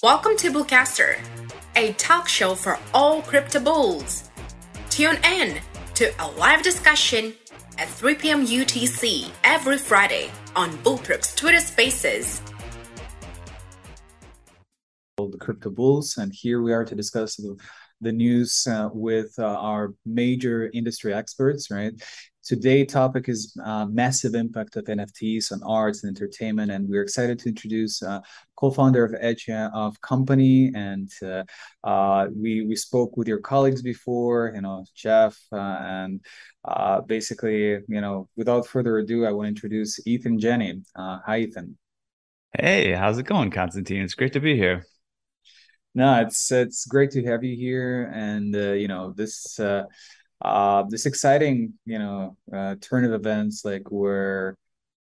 Welcome to Bullcaster, a talk show for all crypto bulls. Tune in to a live discussion at 3 p.m. UTC every Friday on BullPerks Twitter Spaces. The Crypto Bulls, and here we are to discuss the, the news uh, with uh, our major industry experts, right? Today topic is uh, massive impact of NFTs on arts and entertainment, and we're excited to introduce uh, co-founder of Edge of Company, and uh, uh, we we spoke with your colleagues before, you know, Jeff, uh, and uh, basically, you know, without further ado, I want to introduce Eathan Janney. hi, Eathan. Hey, how's it going, Constantin? It's great to be here. No, it's it's great to have you here, and you know this uh, this exciting, you know, uh, turn of events, like where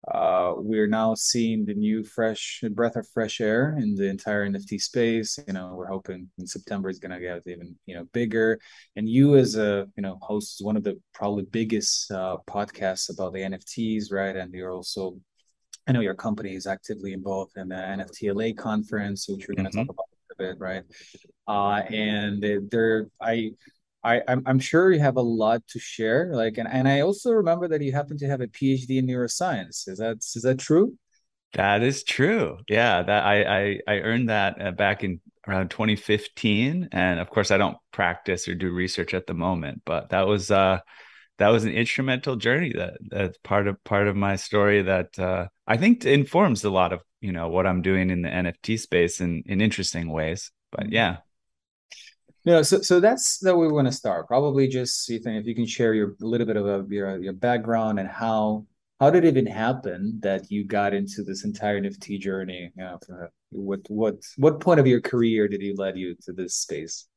uh, we're now seeing the new fresh breath of fresh air in the entire NFT space. You know, we're hoping in September is going to get even you know bigger. And you, as a you know host, is one of the probably biggest uh, podcasts about the NFTs, right? And you're also, I know your company is actively involved in the NFT LA conference, which we're going to mm-hmm. talk about a bit, right? Uh, and there, I I, I'm, I'm sure you have a lot to share. Like, and, and I also remember that you happen to have a PhD in neuroscience. Is that is that true? That is true. Yeah, that I I, I earned that uh, back in around 2015, and of course I don't practice or do research at the moment, but that was uh that was an instrumental journey that that's part of part of my story that uh, I think informs a lot of you know what I'm doing in the NFT space in in interesting ways. But mm-hmm. yeah, no, so so that's that we want to start. Probably just Eathan, if you can share your a little bit of a, your your background and how how did it even happen that you got into this entire NFT journey? You know, what what what point of your career did he lead you to this space?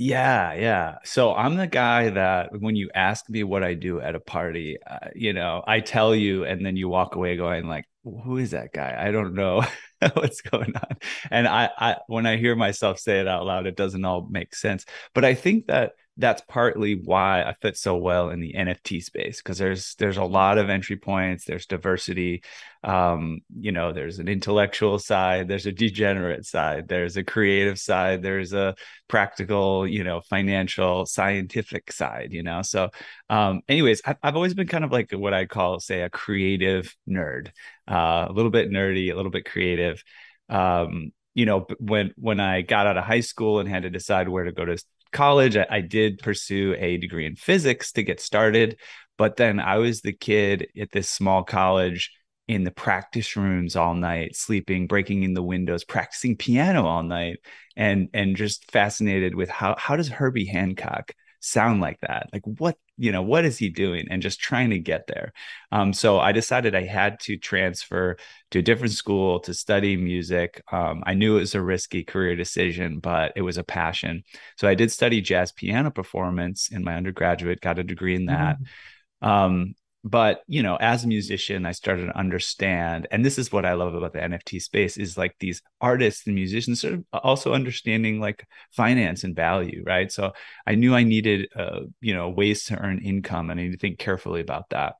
Yeah, yeah. So I'm the guy that when you ask me what I do at a party, uh, you know, I tell you, and then you walk away going like, "Who is that guy? I don't know what's going on." And I, I, when I hear myself say it out loud, it doesn't all make sense. But I think that that's partly why I fit so well in the NFT space because there's there's a lot of entry points, there's diversity, um, you know, there's an intellectual side, there's a degenerate side, there's a creative side, there's a practical, you know, financial, scientific side, you know. So, um, anyways, I've, I've always been kind of like what I call, say, a creative nerd, uh, a little bit nerdy, a little bit creative. Um, you know, when when I got out of high school and had to decide where to go to college, I, I did pursue a degree in physics to get started. But then I was the kid at this small college in the practice rooms all night, sleeping, breaking in the windows, practicing piano all night, and and just fascinated with how how does Herbie Hancock sound like that? Like what, you know, what is he doing? And just trying to get there. Um, so I decided I had to transfer to a different school to study music. Um, I knew it was a risky career decision, but it was a passion. So I did study jazz piano performance in my undergraduate, got a degree in that. Mm-hmm. Um, but you know as a musician i started to understand and this is what i love about the nft space is like these artists and musicians sort of also understanding like finance and value right? So i knew i needed uh, you know ways to earn income and i need to think carefully about that.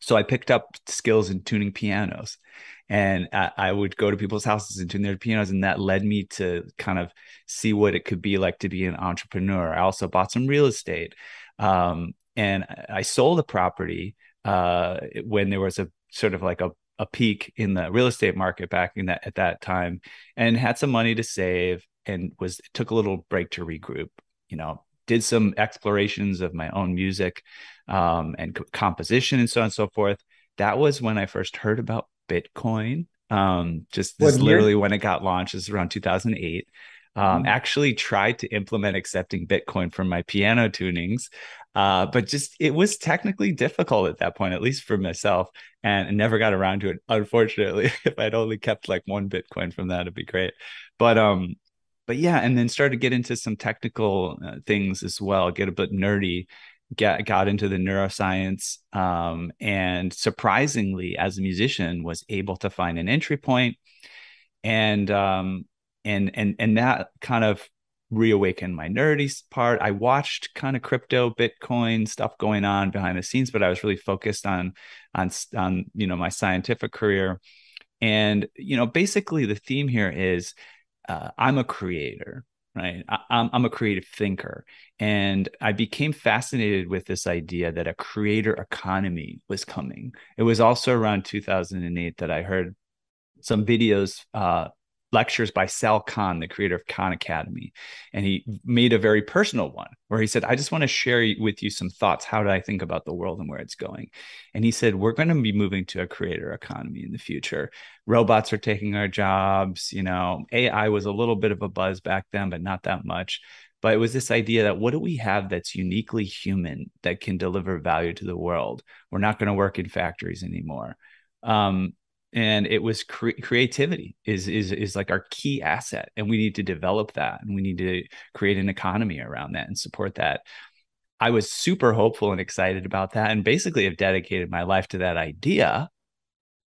So i picked up skills in tuning pianos and I, I would go to people's houses and tune their pianos and that led me to kind of see what it could be like to be an entrepreneur. I also bought some real estate um, and I sold the property uh, when there was a sort of like a, a peak in the real estate market back in that at that time, and had some money to save, and was took a little break to regroup. You know, did some explorations of my own music um, and composition and so on and so forth. That was when I first heard about Bitcoin. Um, just this literally when it got launched is around 2008 um, mm-hmm. actually tried to implement accepting Bitcoin for my piano tunings. Uh, but just it was technically difficult at that point, at least for myself, and never got around to it. Unfortunately, if I'd only kept like one Bitcoin from that, it'd be great. But um, but yeah, and then started to get into some technical uh, things as well, get a bit nerdy. Get, got into the neuroscience um, and surprisingly as a musician was able to find an entry point and um, and and and that kind of reawakened my nerdy part. I watched kind of crypto, Bitcoin stuff going on behind the scenes, but I was really focused on on on you know my scientific career. And you know, basically the theme here is uh, I'm a creator, right? I, I'm, I'm a creative thinker. And I became fascinated with this idea that a creator economy was coming. It was also around 2008 that I heard some videos uh, lectures by Sal Khan, the creator of Khan Academy. And he made a very personal one where he said, I just want to share with you some thoughts. How do I think about the world and where it's going? And he said, We're going to be moving to a creator economy in the future. Robots are taking our jobs. You know, AI was a little bit of a buzz back then, but not that much. But it was this idea that what do we have that's uniquely human that can deliver value to the world? We're not going to work in factories anymore. Um, and it was cre- creativity is is is like our key asset and we need to develop that and we need to create an economy around that and support that. I was super hopeful and excited about that and basically have dedicated my life to that idea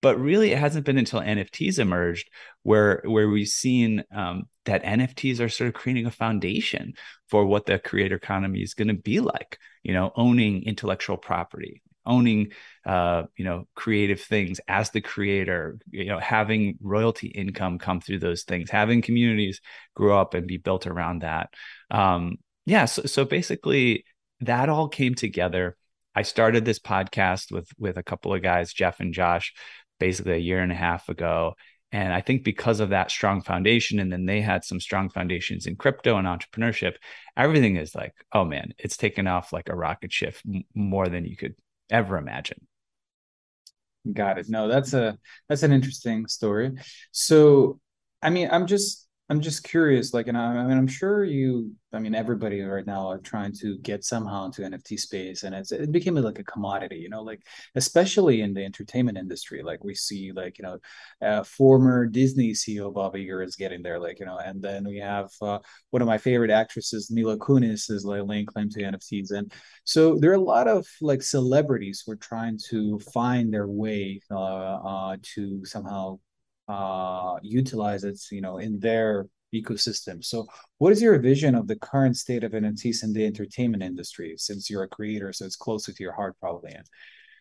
but really it hasn't been until nfts emerged where where we've seen um, that nfts are sort of creating a foundation for what the creator economy is going to be like you know owning intellectual property owning uh, you know creative things as the creator you know having royalty income come through those things having communities grow up and be built around that. Um, yeah so, so basically that all came together. I started this podcast with with a couple of guys jeff and josh basically a year and a half ago. And i think because of that strong foundation and then they had some strong foundations in crypto and entrepreneurship everything is like oh man it's taken off like a rocket ship more than you could ever imagine. Got it. No, that's a that's an interesting story. So, I mean, I'm just I'm just curious, like, and I, I, mean, I'm sure you, I mean, everybody right now are trying to get somehow into NFT space, and it's it became like a commodity, you know, like especially in the entertainment industry, like we see, like you know, uh, former Disney CEO Bob Iger is getting there, like you know, and then we have uh, one of my favorite actresses, Mila Kunis, is like laying claim to NFTs, and so there are a lot of like celebrities who are trying to find their way uh, uh to somehow uh, utilize it, you know, in their ecosystem. So, what is your vision of the current state of NFTs in the entertainment industry? Since you're a creator, so it's closer to your heart, probably.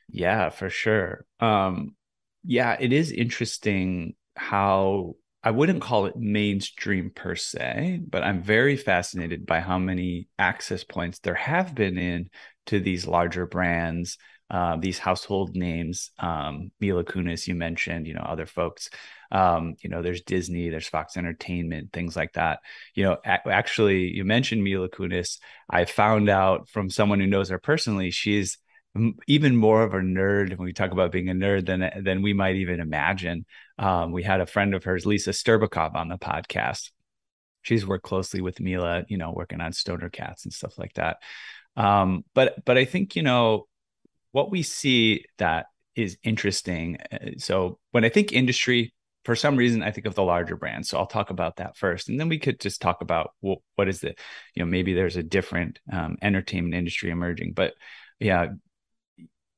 Yeah, for sure. Um, yeah, it is interesting how I wouldn't call it mainstream per se, but I'm very fascinated by how many access points there have been in to these larger brands uh, these household names, um, Mila Kunis, you mentioned, you know, other folks. Um, you know, there's Disney, there's Fox Entertainment, things like that. You know, a- actually, you mentioned Mila Kunis. I found out from someone who knows her personally, she's even more of a nerd when we talk about being a nerd than than we might even imagine. Um, we had a friend of hers, Lisa Sterbakov, on the podcast. She's worked closely with Mila, you know, working on stoner cats and stuff like that. Um, but but I think you know what we see that is interesting. Uh, so when I think industry, for some reason, I think of the larger brands. So I'll talk about that first, and then we could just talk about what is the, you know, maybe there's a different um, entertainment industry emerging. But yeah,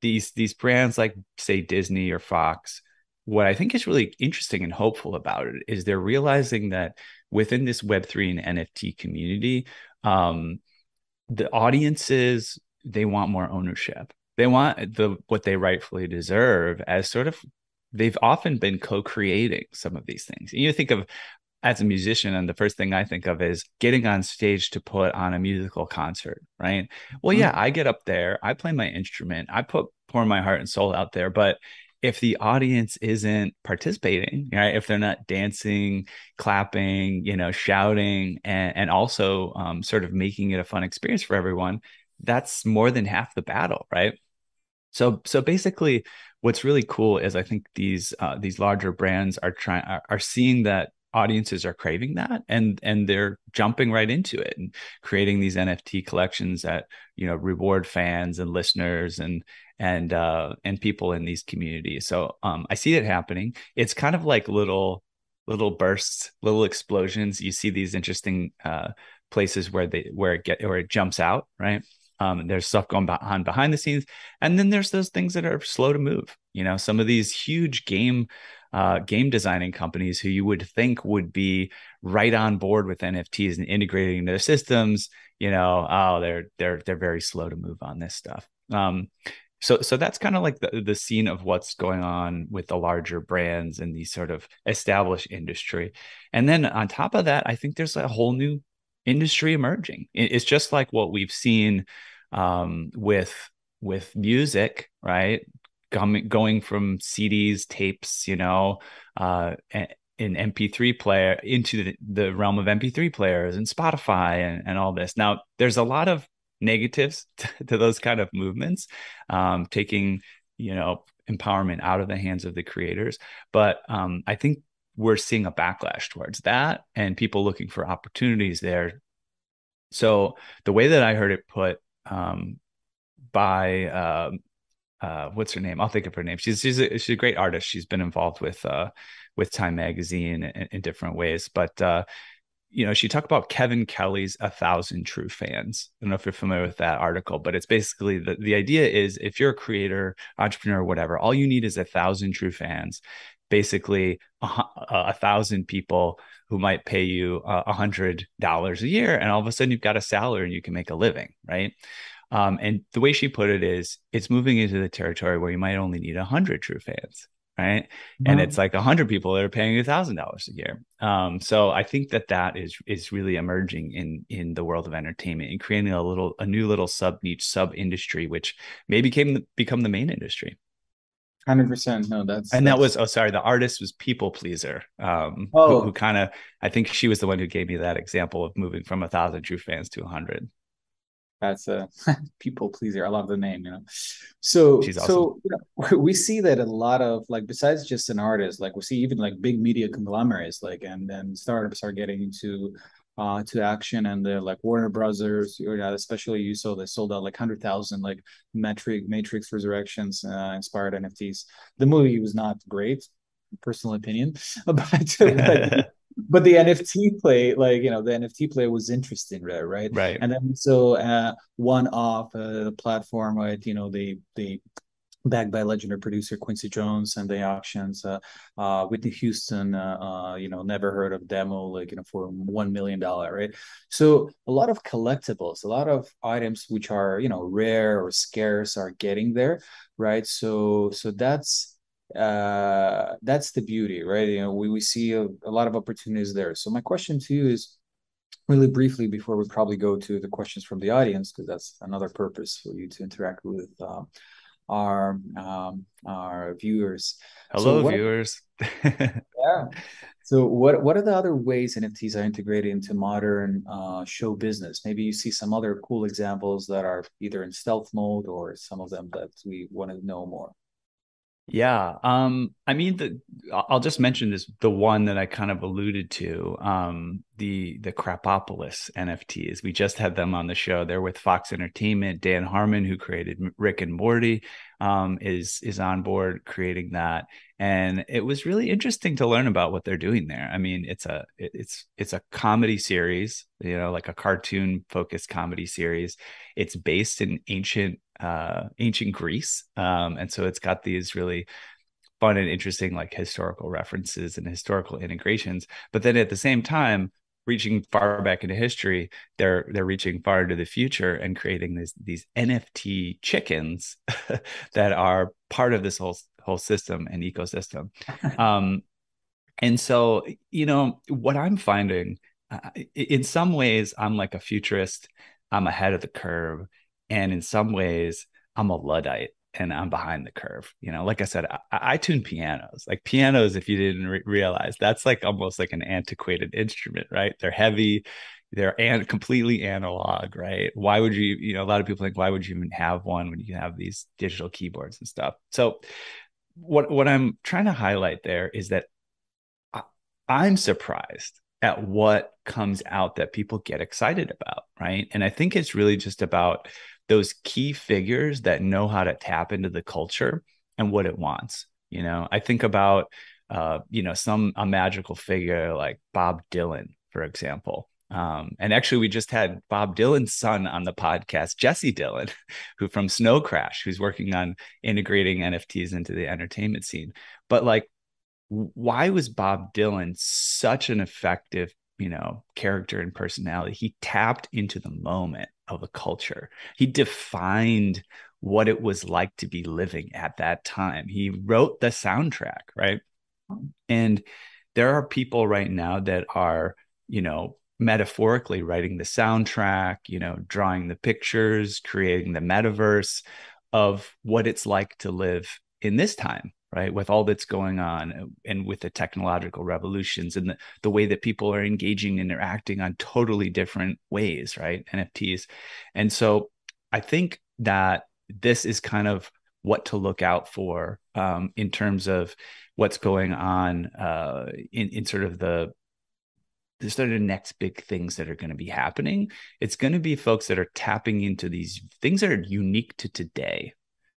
these these brands like say Disney or Fox, what I think is really interesting and hopeful about it is they're realizing that within this Web three and NFT community, um, the audiences they want more ownership they want the what they rightfully deserve as sort of they've often been co-creating some of these things. And you think of as a musician, and the first thing I think of is getting on stage to put on a musical concert, right? Well, yeah, mm-hmm. I get up there, I play my instrument, I put pour my heart and soul out there, but if the audience isn't participating, right? If they're not dancing, clapping, you know, shouting, and, and also um, sort of making it a fun experience for everyone, that's more than half the battle, right? So so basically, what's really cool is I think these uh, these larger brands are trying are, are seeing that audiences are craving that and and they're jumping right into it and creating these NFT collections that you know reward fans and listeners and and uh and people in these communities. So um I see it happening. It's kind of like little little bursts, little explosions. You see these interesting uh places where they where it get where it jumps out, right? Um, there's stuff going on behind the scenes, and then there's those things that are slow to move. You know, some of these huge game uh, game designing companies who you would think would be right on board with NFTs and integrating their systems. You know, oh, they're they're they're very slow to move on this stuff. Um, so so that's kind of like the, the scene of what's going on with the larger brands and these sort of established industry and then on top of that i think there's a whole new industry emerging. It's just like what we've seen um, with with music right? Going from cds tapes you know uh, in mp3 player into the, the realm of mp3 players and spotify and, and all this. Now there's a lot of negatives to, to those kind of movements, um, taking you know empowerment out of the hands of the creators. But um, I think we're seeing a backlash towards that and people looking for opportunities there. So the way that I heard it put um, by uh, uh, what's her name? I'll think of her name. She's she's a, she's a great artist. She's been involved with uh, with Time Magazine in, in different ways. But uh, you know, she talked about Kevin Kelly's A Thousand True Fans. I don't know if you're familiar with that article, but it's basically the, the idea is if you're a creator, entrepreneur, whatever, all you need is a thousand true fans, basically a, a thousand people who might pay you a hundred dollars a year. And all of a sudden you've got a salary and you can make a living. Right. Um, and the way she put it is it's moving into the territory where you might only need a hundred true fans right mm-hmm. and it's like a hundred people that are paying you a thousand dollars a year um, so i think that that is is really emerging in in the world of entertainment and creating a little a new little sub niche sub industry which may became become the main industry 100% no that's and that's... that was oh sorry the artist was people pleaser um oh. who, who kind of i think she was the one who gave me that example of moving from a thousand true fans to a hundred that's a people pleaser. I love the name, you know. So awesome. so you know, we see that a lot of like besides just an artist, like we see even like big media conglomerates, like and then startups are getting into uh to action and the like Warner Brothers, you know, especially you saw they sold out like hundred thousand like metric Matrix Resurrections uh, inspired NFTs. The movie was not great, personal opinion, but, but but the NFT play, like you know, the NFT play was interesting, right? Right. Right. And then so uh, OneOf uh, the platform, right? You know, they they backed by legendary producer Quincy Jones and the auctions. Uh, uh, Whitney Houston, uh, uh, you know, never heard of demo, like you know, for one million dollar, right? So a lot of collectibles, a lot of items which are you know rare or scarce are getting there, right? So so that's uh, that's the beauty, right? You know, we, we see a, a lot of opportunities there. So my question to you is really briefly before we probably go to the questions from the audience, because that's another purpose for you to interact with uh, our um, our viewers. Hello, so what, viewers. yeah. So what what are the other ways NFTs are integrated into modern uh, show business? Maybe you see some other cool examples that are either in stealth mode or some of them that we want to know more. Yeah. Um, I mean, the I'll just mention this the one that I kind of alluded to, um, the the Krapopolis NFTs. We just had them on the show. They're with Fox Entertainment. Dan Harmon, who created Rick and Morty, um, is is on board creating that. And it was really interesting to learn about what they're doing there. I mean, it's a it's it's a comedy series, you know, like a cartoon focused comedy series. It's based in ancient uh, ancient Greece. Um, and so it's got these really fun and interesting like historical references and historical integrations. But then at the same time, reaching far back into history, they're they're reaching far into the future and creating these these NFT chickens that are part of this whole whole system and ecosystem. um, and so, you know, what I'm finding, uh, in some ways, I'm like a futurist. I'm ahead of the curve and in some ways, I'm a Luddite and I'm behind the curve. You know, like I said, I, I tune pianos. Like pianos, if you didn't re- realize, that's like almost like an antiquated instrument, right? They're heavy, they're an- completely analog, right? Why would you, you know, a lot of people think, why would you even have one when you can have these digital keyboards and stuff? So, what what I'm trying to highlight there is that I, I'm surprised at what comes out that people get excited about, right? And I think it's really just about those key figures that know how to tap into the culture and what it wants. You know, I think about uh, you know, some a magical figure like Bob Dylan, for example. Um, and actually, we just had Bob Dylan's son on the podcast, Jesse Dylan, who from Snow Crash, who's working on integrating NFTs into the entertainment scene. But like, why was Bob Dylan such an effective, you know, character and personality? He tapped into the moment of a culture. He defined what it was like to be living at that time. He wrote the soundtrack, right? Mm. And there are people right now that are, you know, metaphorically writing the soundtrack, you know, drawing the pictures, creating the metaverse of what it's like to live in this time, right? With all that's going on and with the technological revolutions and the, the way that people are engaging, and interacting on totally different ways, right? NFTs. And so I think that this is kind of what to look out for um, in terms of what's going on uh, in, in sort of the the sort of next big things that are going to be happening. It's going to be folks that are tapping into these things that are unique to today,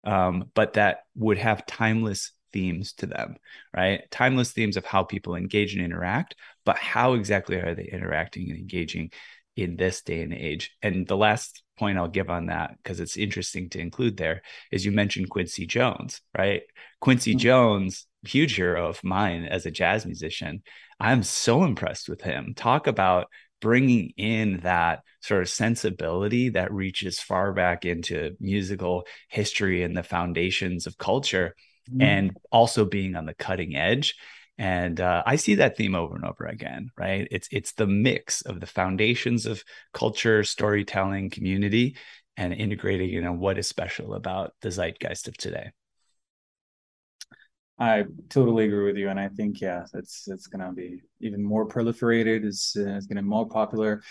um, but that would have timeless themes to them, right? Timeless themes of how people engage and interact, but how exactly are they interacting and engaging in this day and age? And the last point I'll give on that, because it's interesting to include there, is you mentioned Quincy Jones, right? Quincy mm-hmm. Jones, huge hero of mine as a jazz musician. I'm so impressed with him. Talk about bringing in that sort of sensibility that reaches far back into musical history and the foundations of culture mm-hmm. and also being on the cutting edge and uh, i see that theme over and over again right it's it's the mix of the foundations of culture storytelling community and integrating you know what is special about the zeitgeist of today I totally agree with you, and I think yeah, it's it's gonna be even more proliferated. It's uh, it's gonna be more popular.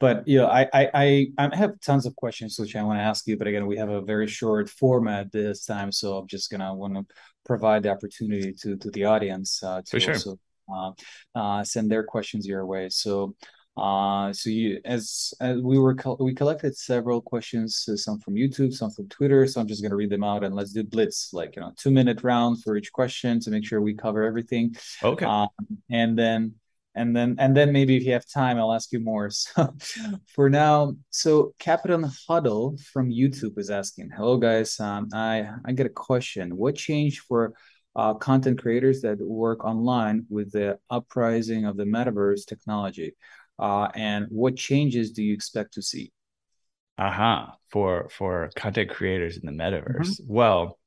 But you know, I I I have tons of questions which I want to ask you, but again, we have a very short format this time, so I'm just gonna want to provide the opportunity to to the audience uh, to sure. also uh, uh, send their questions your way. So uh, so you, as, as we were, we collected several questions, uh, some from YouTube, some from Twitter. So I'm just gonna read them out and let's do blitz, like you know, two minute round for each question to make sure we cover everything. Okay. Um, and then, and then, and then maybe if you have time, I'll ask you more. So for now, so Captain Huddle from YouTube is asking, "Hello guys, um, I I get a question. What changed for?" Uh, content creators that work online with the uprising of the metaverse technology uh, and what changes do you expect to see? Aha, uh-huh. for for content creators in the metaverse. Mm-hmm. Well,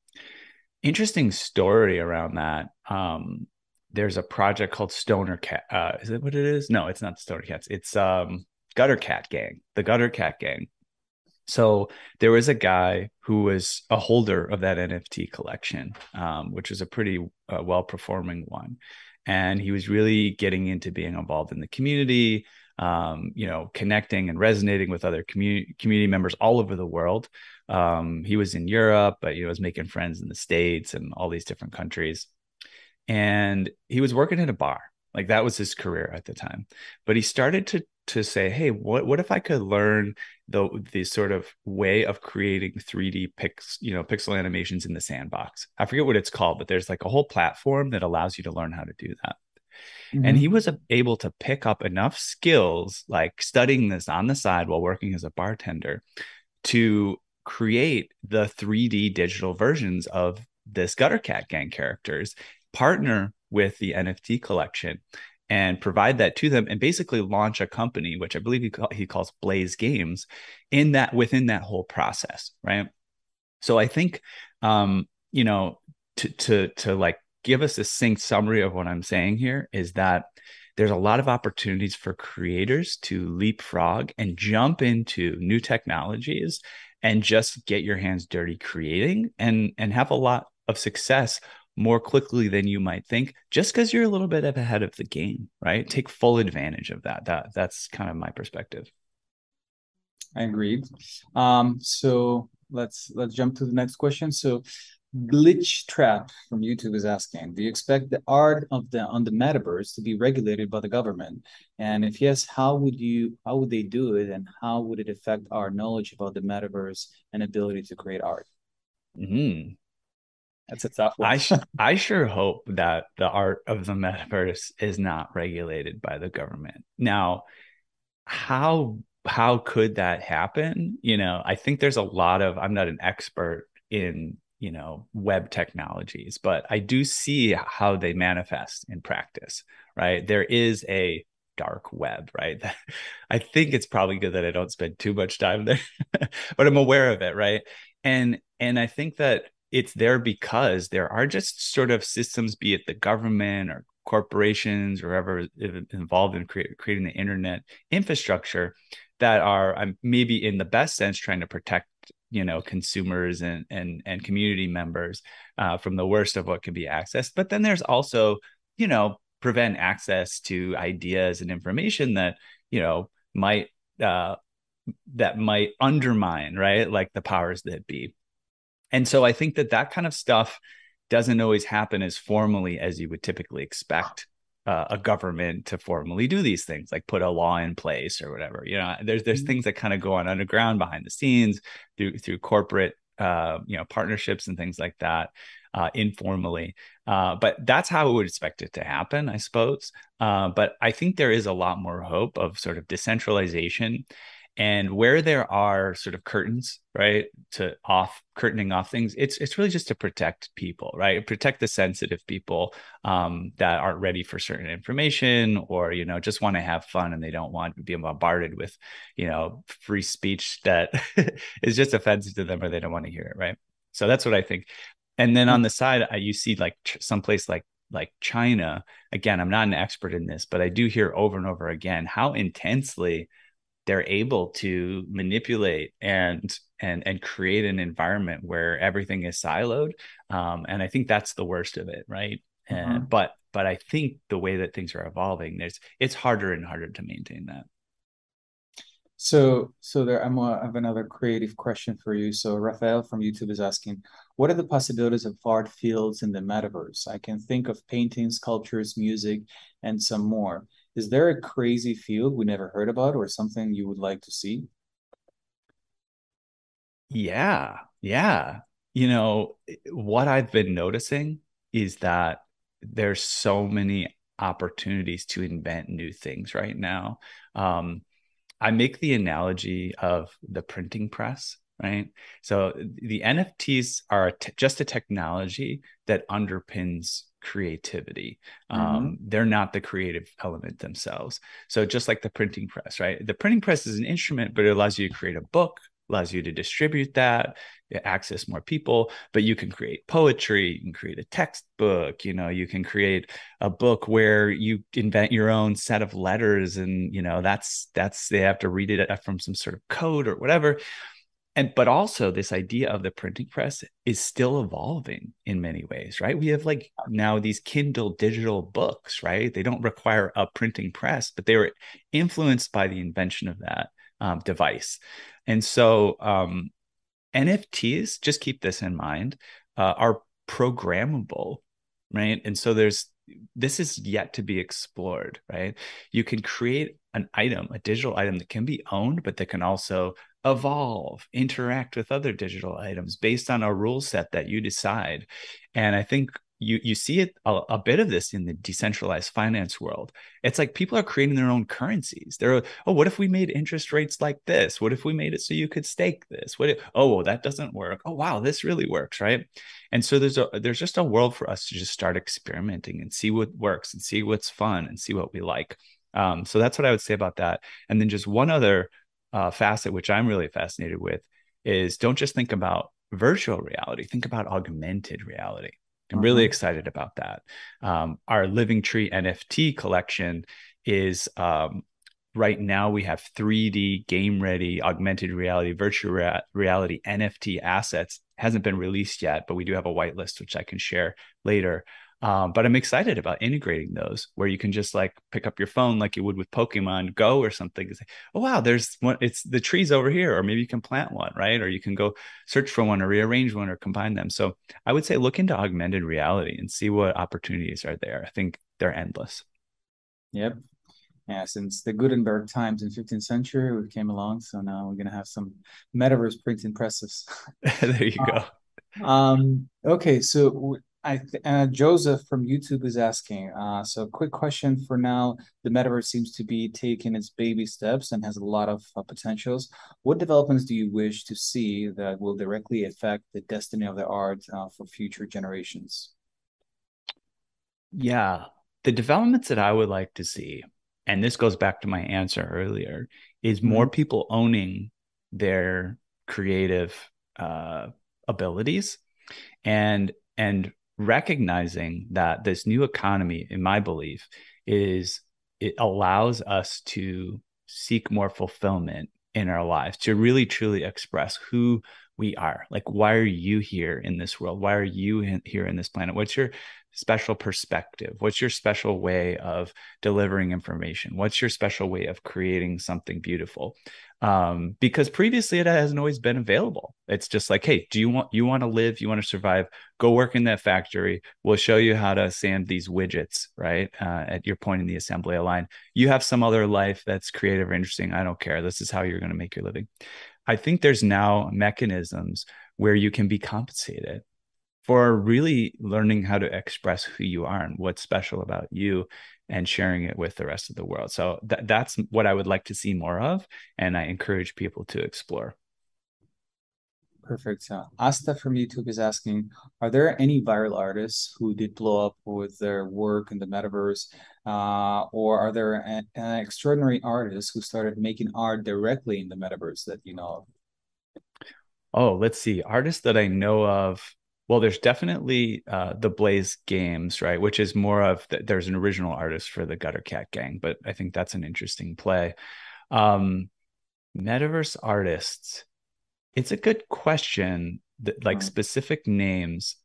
interesting story around that. Um, there's a project called Stoner Cat. Uh, is it what it is? No, it's not Stoner Cats. It's um, Gutter Cat Gang, the Gutter Cat Gang. So there was a guy who was a holder of that NFT collection, um, which is a pretty uh, well performing one and he was really getting into being involved in the community um, you know connecting and resonating with other community community members all over the world um, he was in europe but you know was making friends in the states and all these different countries and he was working in a bar like that was his career at the time but he started to to say hey what what if i could learn the the sort of way of creating 3D pix, you know, pixel animations in the sandbox. I forget what it's called, but there's like a whole platform that allows you to learn how to do that. Mm-hmm. And he was able to pick up enough skills, like studying this on the side while working as a bartender, to create the 3D digital versions of this Gutter Cat Gang characters, partner with the NFT collection, and provide that to them and basically launch a company which i believe he, call, he calls blaze games in that within that whole process right? So i think um you know to to to like give us a succinct summary of what i'm saying here is that there's a lot of opportunities for creators to leapfrog and jump into new technologies and just get your hands dirty creating and and have a lot of success more quickly than you might think just because you're a little bit ahead of the game right? Take full advantage of that. That that's kind of my perspective. I agreed um so let's let's jump to the next question. So glitch trap from youtube is asking do you expect the art of the on the metaverse to be regulated by the government? And if yes how would you how would they do it? And how would it affect our knowledge about the metaverse and ability to create art? Mm-hmm. That's a tough one. I sh- I sure hope that the art of the metaverse is not regulated by the government. Now, how how could that happen? You know, I think there's a lot of I'm not an expert in, you know, web technologies, but I do see how they manifest in practice, right? There is a dark web, right? I think it's probably good that I don't spend too much time there, but I'm aware of it, right? and and I think that it's there because there are just sort of systems, be it the government or corporations or whoever involved in creating the internet infrastructure that are um, maybe in the best sense trying to protect you know consumers and and and community members uh, from the worst of what can be accessed. But then there's also you know prevent access to ideas and information that you know might uh, that might undermine right like the powers that be and so i think that that kind of stuff doesn't always happen as formally as you would typically expect uh, a government to formally do these things, like put a law in place or whatever. You know, there's there's mm-hmm. things that kind of go on underground behind the scenes through through corporate uh, you know partnerships and things like that uh, informally. Uh, but that's how I would expect it to happen, I suppose. Uh, but I think there is a lot more hope of sort of decentralization and where there are sort of curtains right to off curtaining off things it's it's really just to protect people right? Protect the sensitive people um, that aren't ready for certain information or you know just want to have fun and they don't want to be bombarded with you know free speech that is just offensive to them or they don't want to hear it right? So that's what i think. And then on mm. the side you see like someplace like like China, again, I'm not an expert in this, but I do hear over and over again how intensely they're able to manipulate and and and create an environment where everything is siloed um, and i think that's the worst of it right? Mm-hmm. and but but i think the way that things are evolving there's it's harder and harder to maintain that. So so there I'm a, I have another creative question for you. So Rafael from YouTube is asking what are the possibilities of art fields in the metaverse? I can think of paintings sculptures music and some more is there a crazy field we never heard about or something you would like to see? Yeah. Yeah. You know, what I've been noticing is that there's so many opportunities to invent new things right now. Um, I make the analogy of the printing press, right? So the NFTs are just a technology that underpins creativity. Mm-hmm. Um, they're not the creative element themselves. So just like the printing press, right? The printing press is an instrument, but it allows you to create a book, allows you to distribute that, access more people. But you can create poetry, you can create a textbook, you know, you can create a book where you invent your own set of letters, and you know that's that's they have to read it from some sort of code or whatever and but also this idea of the printing press is still evolving in many ways right? We have like now these kindle digital books right? They don't require a printing press but they were influenced by the invention of that um, device. And so um, nfts just keep this in mind uh, are programmable right? And so there's this is yet to be explored right? You can create an item a digital item that can be owned but that can also evolve, interact with other digital items based on a rule set that you decide. And I think you you see it a, a, bit of this in the decentralized finance world. It's like people are creating their own currencies. They're oh, what if we made interest rates like this? What if we made it so you could stake this? What if, oh, well, that doesn't work. Oh, wow, this really works, right? And so there's a there's just a world for us to just start experimenting and see what works and see what's fun and see what we like. Um, so that's what I would say about that. And then just one other uh, facet, which I'm really fascinated with, is don't just think about virtual reality, think about augmented reality. I'm really uh-huh. excited about that. Um, our Living Tree NFT collection is um, right now we have 3D game ready augmented reality, virtual rea- reality NFT assets. Hasn't been released yet, but we do have a whitelist which I can share later. Um, but I'm excited about integrating those where you can just like pick up your phone like you would with Pokemon Go or something. And say, oh wow, there's one. It's the trees over here, or maybe you can plant one, right? Or you can go search for one, or rearrange one, or combine them. So I would say look into augmented reality and see what opportunities are there. I think they're endless. Yep. Yeah, since the Gutenberg times in 15th century, we came along. So now we're gonna have some metaverse printing presses. there you go. Uh, um, okay, so I uh, Joseph from YouTube is asking. Uh, so, quick question for now: the metaverse seems to be taking its baby steps and has a lot of uh, potentials. What developments do you wish to see that will directly affect the destiny of the art uh, for future generations? Yeah, the developments that I would like to see, and this goes back to my answer earlier, is more mm-hmm. people owning their creative uh, abilities and and recognizing that this new economy in my belief is it allows us to seek more fulfillment in our lives to really truly express who we are. Like why are you here in this world? Why are you here in this planet? What's your special perspective what's your special way of delivering information what's your special way of creating something beautiful um, because previously it hasn't always been available. It's just like, hey, do you want you want to live? You want to survive? Go work in that factory. We'll show you how to sand these widgets, right? Uh, at your point in the assembly line, you have some other life that's creative or interesting. I don't care. This is how you're going to make your living. I think there's now mechanisms where you can be compensated for really learning how to express who you are and what's special about you and sharing it with the rest of the world. So th- that's what I would like to see more of. And I encourage people to explore. Perfect. Uh, Asta from YouTube is asking Are there any viral artists who did blow up with their work in the metaverse? Uh, or are there an, extraordinary artists who started making art directly in the metaverse that you know of? Oh, let's see. Artists that I know of well, there's definitely uh, the Blaze Games, right? Which is more of the, there's an original artist for the Gutter Cat Gang, but I think that's an interesting play. Um, metaverse artists, it's a good question. That, like specific names,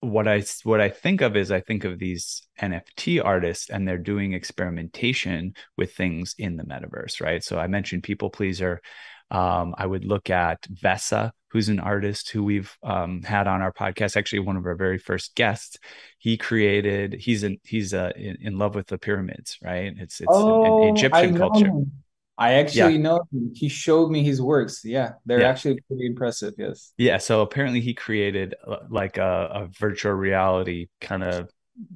what I what I think of is I think of these NFT artists and they're doing experimentation with things in the metaverse, right? So I mentioned People Pleaser. Um, I would look at Vesa, who's an artist who we've um, had on our podcast. Actually, one of our very first guests. He created. He's in. He's uh, in, in love with the pyramids, right? It's it's oh, an, Egyptian culture. I actually yeah. know him. He showed me his works. Yeah, they're yeah. actually pretty impressive. Yes. Yeah. So apparently, he created uh, like a, a virtual reality kind of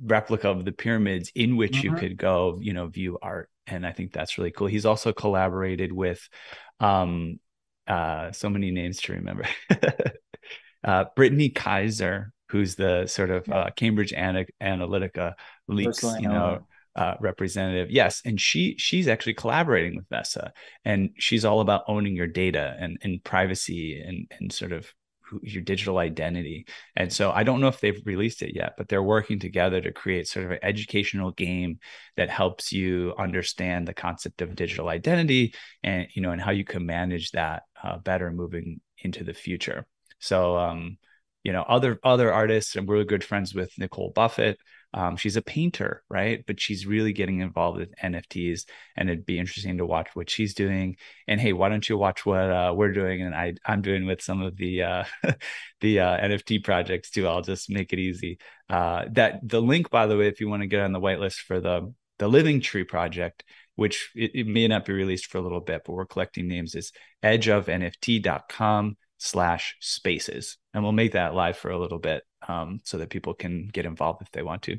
replica of the pyramids in which mm-hmm. you could go, you know, view art. And I think that's really cool. He's also collaborated with um, uh, so many names to remember. uh, Brittany Kaiser, who's the sort of uh, Cambridge Ana- Analytica leaks, you know, uh, representative. Yes, and she she's actually collaborating with Vesa, and she's all about owning your data and and privacy and and sort of your digital identity. And so I don't know if they've released it yet, but they're working together to create sort of an educational game that helps you understand the concept of digital identity and you know and how you can manage that uh, better moving into the future. So um, you know other other artists and we're good friends with Nicole Buffett um, she's a painter, right? But she's really getting involved with NFTs, and it'd be interesting to watch what she's doing. And hey, why don't you watch what uh, we're doing and I I'm doing with some of the uh, the uh, NFT projects too? I'll just make it easy. Uh, that the link, by the way, if you want to get on the whitelist for the the Living Tree project, which it, it may not be released for a little bit, but we're collecting names, is edgeofnft.com slash spaces. And we'll make that live for a little bit um, so that people can get involved if they want to.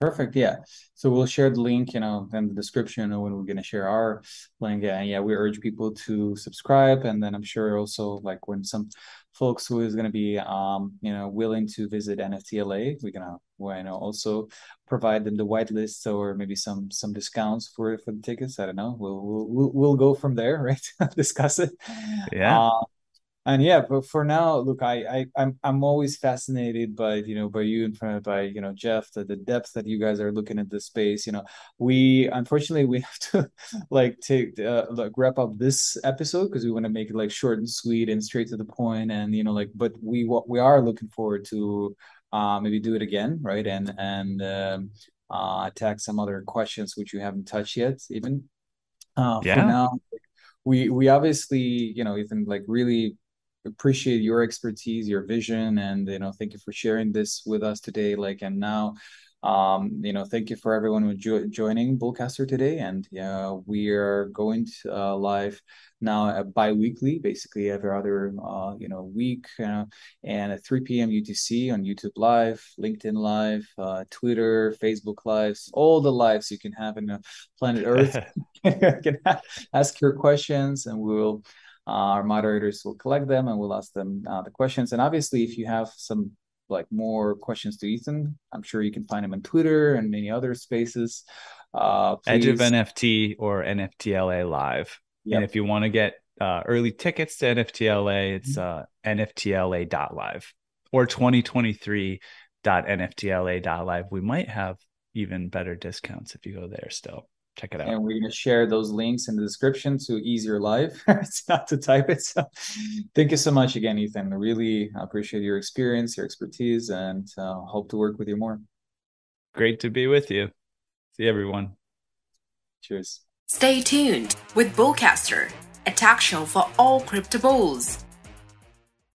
Perfect. Yeah. So we'll share the link, you know, in the description when we're going to share our link. And yeah, we urge people to subscribe. And then I'm sure also like when some folks who is going to be, um, you know, willing to visit NFTLA, we're going to, well, you know, also provide them the whitelist or maybe some, some discounts for, for the tickets. I don't know. We'll, we'll, we'll go from there, right? Discuss it. Yeah. Uh, and yeah but for now look i, I i'm i'm always fascinated by you know by you and by you know jeff the, the depth that you guys are looking at the space you know. We unfortunately we have to like take uh, like wrap up this episode because we want to make it like short and sweet and straight to the point and you know like but we what we are looking forward to uh maybe do it again right? And and um uh attack some other questions which you haven't touched yet even. Uh yeah. for now we we obviously you know even like really appreciate your expertise, your vision, and you know, thank you for sharing this with us today. Like, and now, um, you know, thank you for everyone who jo- joining Bullcaster today. And yeah, we are going to, uh, live now uh, bi-weekly, basically every other uh, you know week, uh, and at 3 p.m. UTC on YouTube Live, LinkedIn Live, uh, Twitter, Facebook Lives, all the lives you can have in planet Earth. you can ask your questions, and we'll uh, our moderators will collect them and we'll ask them uh, the questions. And obviously, if you have some like more questions to Eathan, I'm sure you can find him on Twitter and many other spaces. Uh, Edge of NFT or NFTLA Live. Yep. And if you want to get uh, early tickets to NFTLA, it's uh, nftla.live or 2023.nftla.live. We might have even better discounts if you go there still. Check it out. And we're going to share those links in the description to ease your life. it's not to type it. So thank you so much again, Eathan. Really appreciate your experience, your expertise, and uh, hope to work with you more. Great to be with you. See everyone. Cheers. Stay tuned with Bullcaster, a talk show for all crypto bulls.